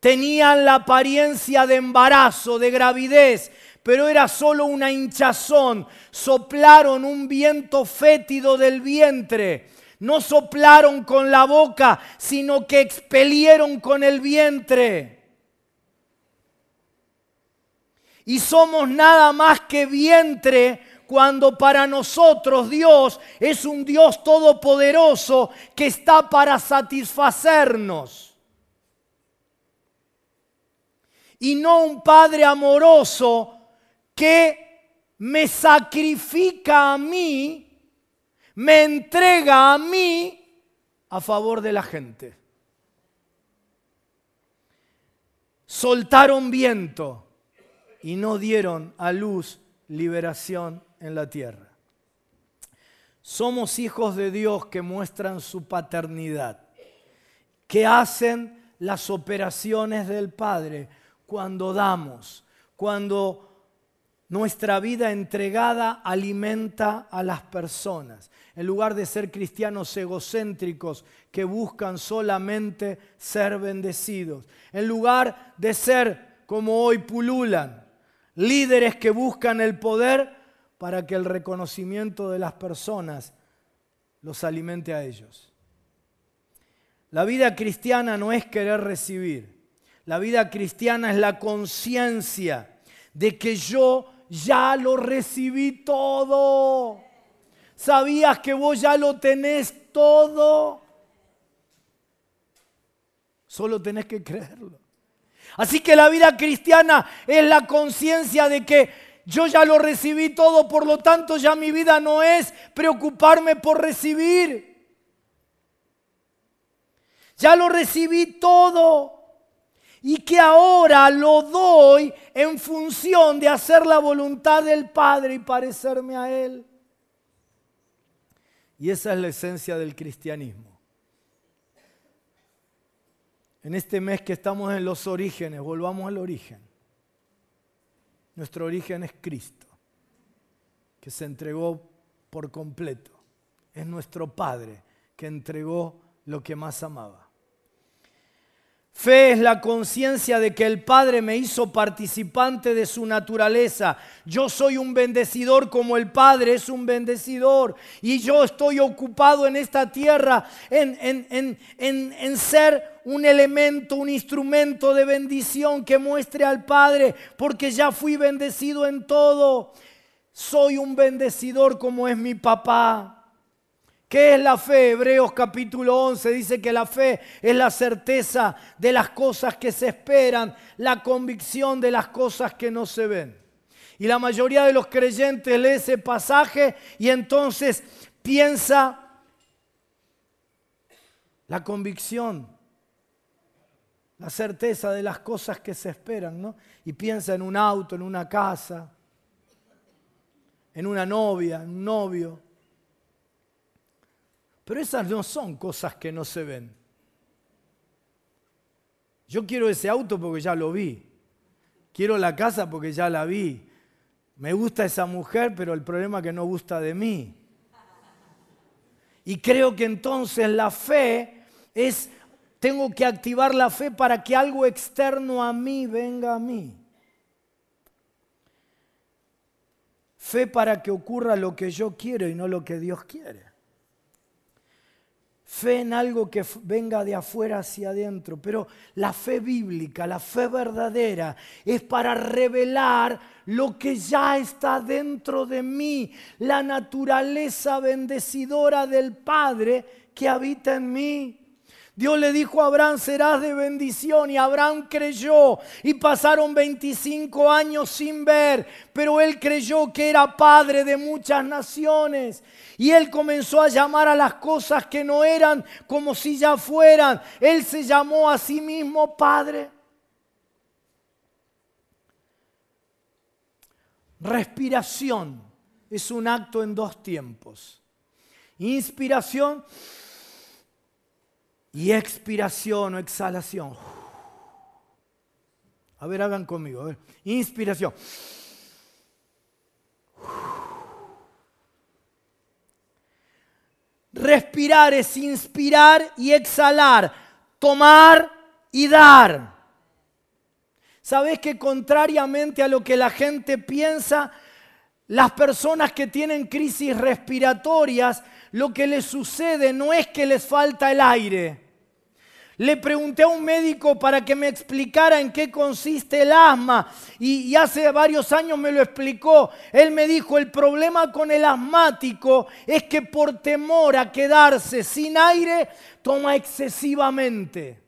Tenían la apariencia de embarazo, de gravidez, pero era solo una hinchazón. Soplaron un viento fétido del vientre. No soplaron con la boca, sino que expelieron con el vientre. Y somos nada más que vientre cuando para nosotros Dios es un Dios todopoderoso que está para satisfacernos. Y no un Padre amoroso que me sacrifica a mí, me entrega a mí a favor de la gente. Soltaron viento y no dieron a luz liberación en la tierra. Somos hijos de Dios que muestran su paternidad, que hacen las operaciones del Padre cuando damos, cuando nuestra vida entregada alimenta a las personas. En lugar de ser cristianos egocéntricos que buscan solamente ser bendecidos. En lugar de ser como hoy pululan, líderes que buscan el poder para que el reconocimiento de las personas los alimente a ellos. La vida cristiana no es querer recibir. La vida cristiana es la conciencia de que yo ya lo recibí todo. ¿Sabías que vos ya lo tenés todo? Solo tenés que creerlo. Así que la vida cristiana es la conciencia de que yo ya lo recibí todo, por lo tanto ya mi vida no es preocuparme por recibir. Ya lo recibí todo. Y que ahora lo doy en función de hacer la voluntad del Padre y parecerme a Él. Y esa es la esencia del cristianismo. En este mes que estamos en los orígenes, volvamos al origen. Nuestro origen es Cristo, que se entregó por completo. Es nuestro Padre que entregó lo que más amaba. Fe es la conciencia de que el Padre me hizo participante de su naturaleza. Yo soy un bendecidor como el Padre es un bendecidor. Y yo estoy ocupado en esta tierra en, en, en, en, ser un elemento, un instrumento de bendición que muestre al Padre, porque ya fui bendecido en todo. Soy un bendecidor como es mi papá. ¿Qué es la fe? Hebreos capítulo 11 dice que la fe es la certeza de las cosas que se esperan, la convicción de las cosas que no se ven. Y la mayoría de los creyentes lee ese pasaje y entonces piensa la convicción, la certeza de las cosas que se esperan, ¿no? Y piensa en un auto, en una casa, en una novia, en un novio. Pero esas no son cosas que no se ven. Yo quiero ese auto porque ya lo vi. Quiero la casa porque ya la vi. Me gusta esa mujer, pero el problema es que no gusta de mí. Y creo que entonces la fe es, tengo que activar la fe para que algo externo a mí venga a mí. Fe para que ocurra lo que yo quiero y no lo que Dios quiere fe en algo que venga de afuera hacia adentro, pero la fe bíblica, la fe verdadera, es para revelar lo que ya está dentro de mí, la naturaleza bendecidora del Padre que habita en mí. Dios le dijo a Abraham, serás de bendición y Abraham creyó y pasaron 25 años sin ver, pero él creyó que era padre de muchas naciones y él comenzó a llamar a las cosas que no eran como si ya fueran. Él se llamó a sí mismo padre. Respiración es un acto en dos tiempos. Inspiración y expiración o exhalación. A ver, hagan conmigo. Inspiración. Respirar es inspirar y exhalar, tomar y dar. ¿Sabes que contrariamente a lo que la gente piensa, las personas que tienen crisis respiratorias, lo que les sucede no es que les falta el aire. Le pregunté a un médico para que me explicara en qué consiste el asma y, hace varios años me lo explicó. Él me dijo, el problema con el asmático es que por temor a quedarse sin aire, toma excesivamente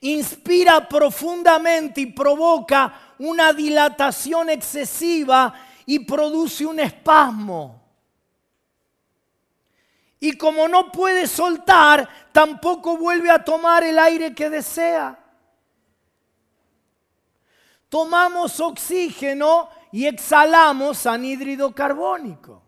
inspira profundamente y provoca una dilatación excesiva y produce un espasmo. Y como no puede soltar, tampoco vuelve a tomar el aire que desea. Tomamos oxígeno y exhalamos anhídrido carbónico.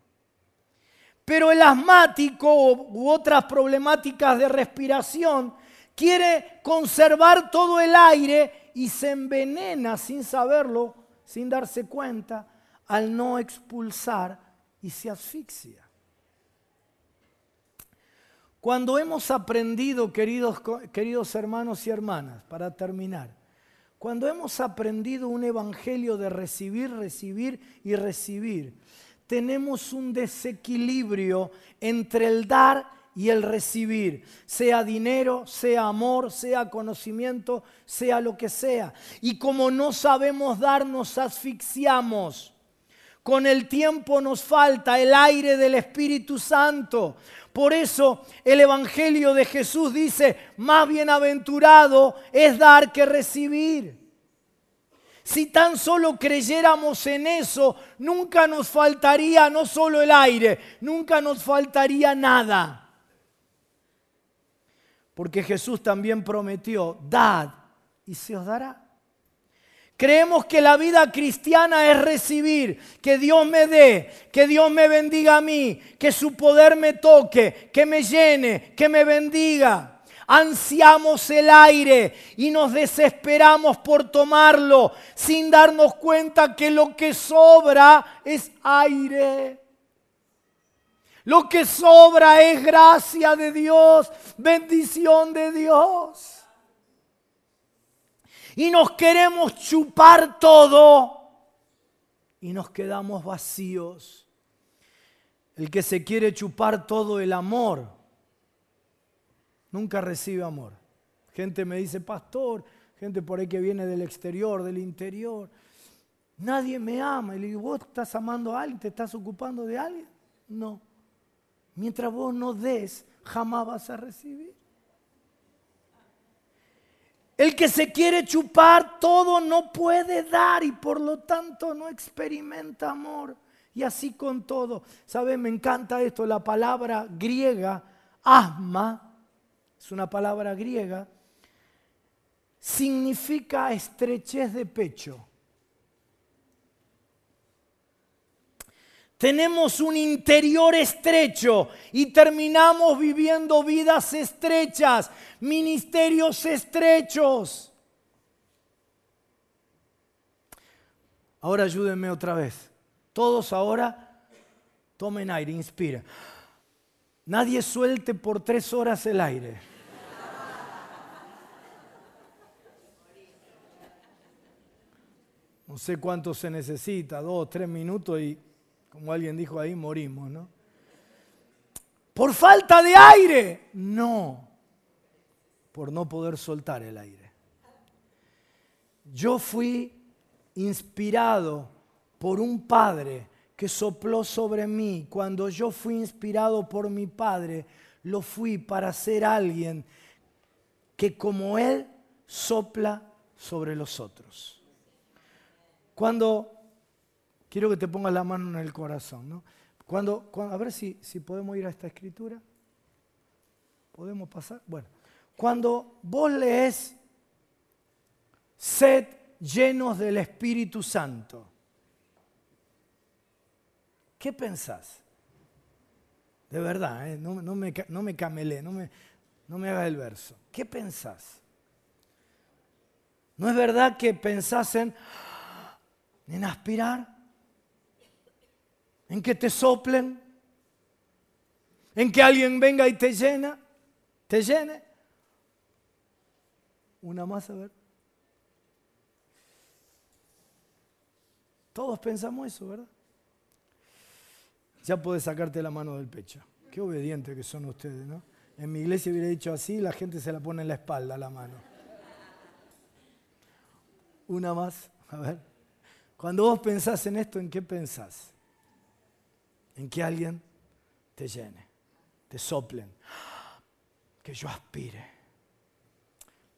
Pero el asmático u otras problemáticas de respiración quiere conservar todo el aire y se envenena sin saberlo, sin darse cuenta, al no expulsar y se asfixia. Cuando hemos aprendido, queridos, queridos hermanos y hermanas, para terminar, cuando hemos aprendido un evangelio de recibir, recibir y recibir, tenemos un desequilibrio entre el dar y el recibir, sea dinero, sea amor, sea conocimiento, sea lo que sea. Y como no sabemos dar, nos asfixiamos. Con el tiempo nos falta el aire del Espíritu Santo. Por eso el Evangelio de Jesús dice, más bienaventurado es dar que recibir. Si tan solo creyéramos en eso, nunca nos faltaría no solo el aire, nunca nos faltaría nada. Porque Jesús también prometió, dad y se os dará. Creemos que la vida cristiana es recibir, que Dios me dé, que Dios me bendiga a mí, que su poder me toque, que me llene, que me bendiga. Ansiamos el aire y nos desesperamos por tomarlo sin darnos cuenta que lo que sobra es aire. Lo que sobra es gracia de Dios, bendición de Dios. Y nos queremos chupar todo y nos quedamos vacíos. El que se quiere chupar todo el amor, nunca recibe amor. Gente me dice, pastor, gente por ahí que viene del exterior, del interior. Nadie me ama. Y le digo, ¿vos estás amando a alguien? ¿Te estás ocupando de alguien? No. Mientras vos no des, jamás vas a recibir. El que se quiere chupar todo no puede dar y por lo tanto no experimenta amor. Y así con todo. ¿Sabe? Me encanta esto, la palabra griega, asma, es una palabra griega, significa estrechez de pecho. Tenemos un interior estrecho y terminamos viviendo vidas estrechas, ministerios estrechos. Ahora ayúdenme otra vez. Todos ahora tomen aire, inspiren. Nadie suelte por tres horas el aire. No sé cuánto se necesita, dos, tres minutos y como alguien dijo ahí, morimos, ¿no? Por falta de aire. No, por no poder soltar el aire. Yo fui inspirado por un padre que sopló sobre mí. Cuando yo fui inspirado por mi padre, lo fui para ser alguien que como Él sopla sobre los otros. Cuando, quiero que te pongas la mano en el corazón, ¿no? Cuando, a ver si, si podemos ir a esta escritura. ¿Podemos pasar? Bueno, cuando vos lees sed llenos del Espíritu Santo, ¿qué pensás? De verdad, ¿eh? no, me, no me camelé, no me, no me hagas el verso. ¿Qué pensás? ¿No es verdad que pensás en, en aspirar? ¿En que te soplen? ¿En que alguien venga y te llena? ¿Te llene? Una más, a ver. Todos pensamos eso, ¿verdad? Ya puedes sacarte la mano del pecho. Qué obedientes que son ustedes, ¿no? En mi iglesia hubiera dicho así, la gente se la pone en la espalda la mano. Una más, a ver. Cuando vos pensás en esto, ¿en qué pensás? En que alguien te llene, te soplen, que yo aspire.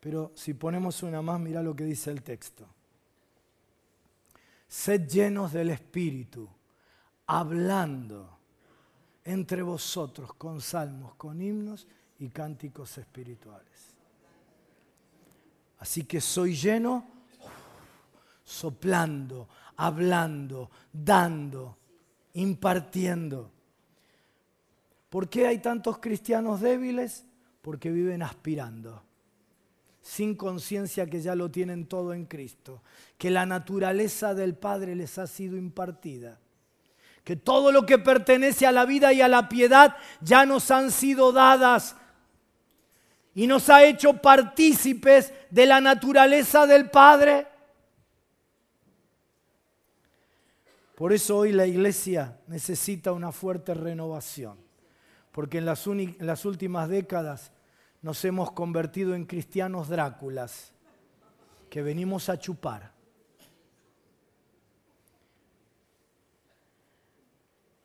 Pero si ponemos una más, mira lo que dice el texto. Sed llenos del Espíritu, hablando entre vosotros con salmos, con himnos y cánticos espirituales. Así que soy lleno soplando, hablando, dando, impartiendo. ¿Por qué hay tantos cristianos débiles? Porque viven aspirando, sin conciencia que ya lo tienen todo en Cristo, que la naturaleza del Padre les ha sido impartida que todo lo que pertenece a la vida y a la piedad ya nos han sido dadas y nos ha hecho partícipes de la naturaleza del Padre. Por eso hoy la iglesia necesita una fuerte renovación, porque en las, últimas décadas nos hemos convertido en cristianos Dráculas, que venimos a chupar.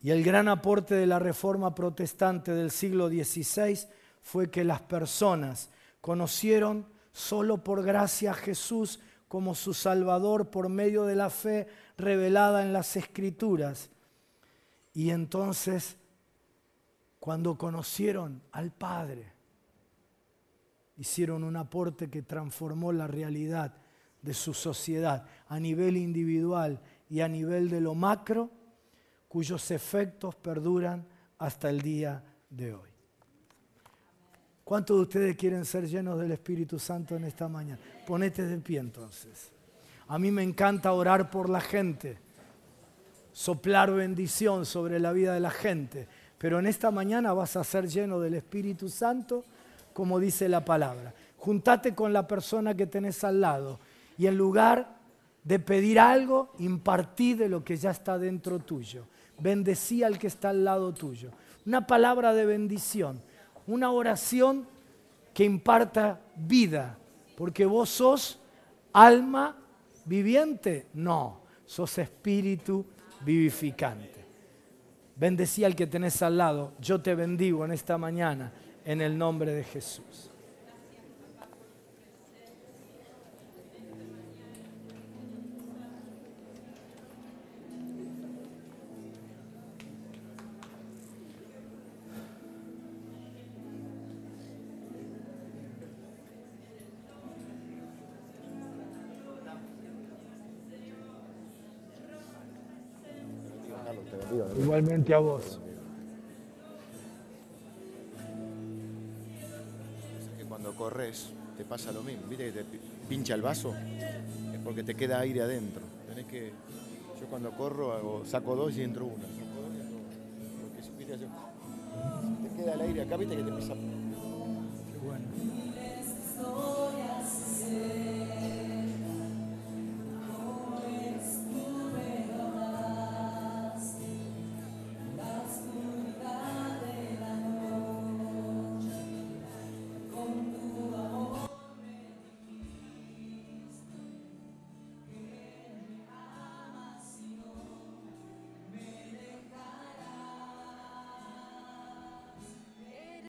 Y el gran aporte de la reforma protestante del siglo XVI fue que las personas conocieron solo por gracia a Jesús como su Salvador por medio de la fe revelada en las Escrituras. Y entonces, cuando conocieron al Padre, hicieron un aporte que transformó la realidad de su sociedad a nivel individual y a nivel de lo macro cuyos efectos perduran hasta el día de hoy. ¿Cuántos de ustedes quieren ser llenos del Espíritu Santo en esta mañana? Ponete de pie entonces. A mí me encanta orar por la gente, soplar bendición sobre la vida de la gente, pero en esta mañana vas a ser lleno del Espíritu Santo, como dice la palabra. Juntate con la persona que tenés al lado y en lugar de pedir algo, impartí de lo que ya está dentro tuyo bendecí al que está al lado tuyo. Una palabra de bendición, una oración que imparta vida, porque vos sos alma viviente, no, sos espíritu vivificante. Bendecí al que tenés al lado, yo te bendigo en esta mañana en el nombre de Jesús. Igualmente a vos. cuando corres te pasa lo mismo, viste que te pincha el vaso, es porque te queda aire adentro. Tenés que, yo cuando corro hago, saco dos y entro una. Porque si, te queda el aire acá, viste que te pasa. Qué bueno.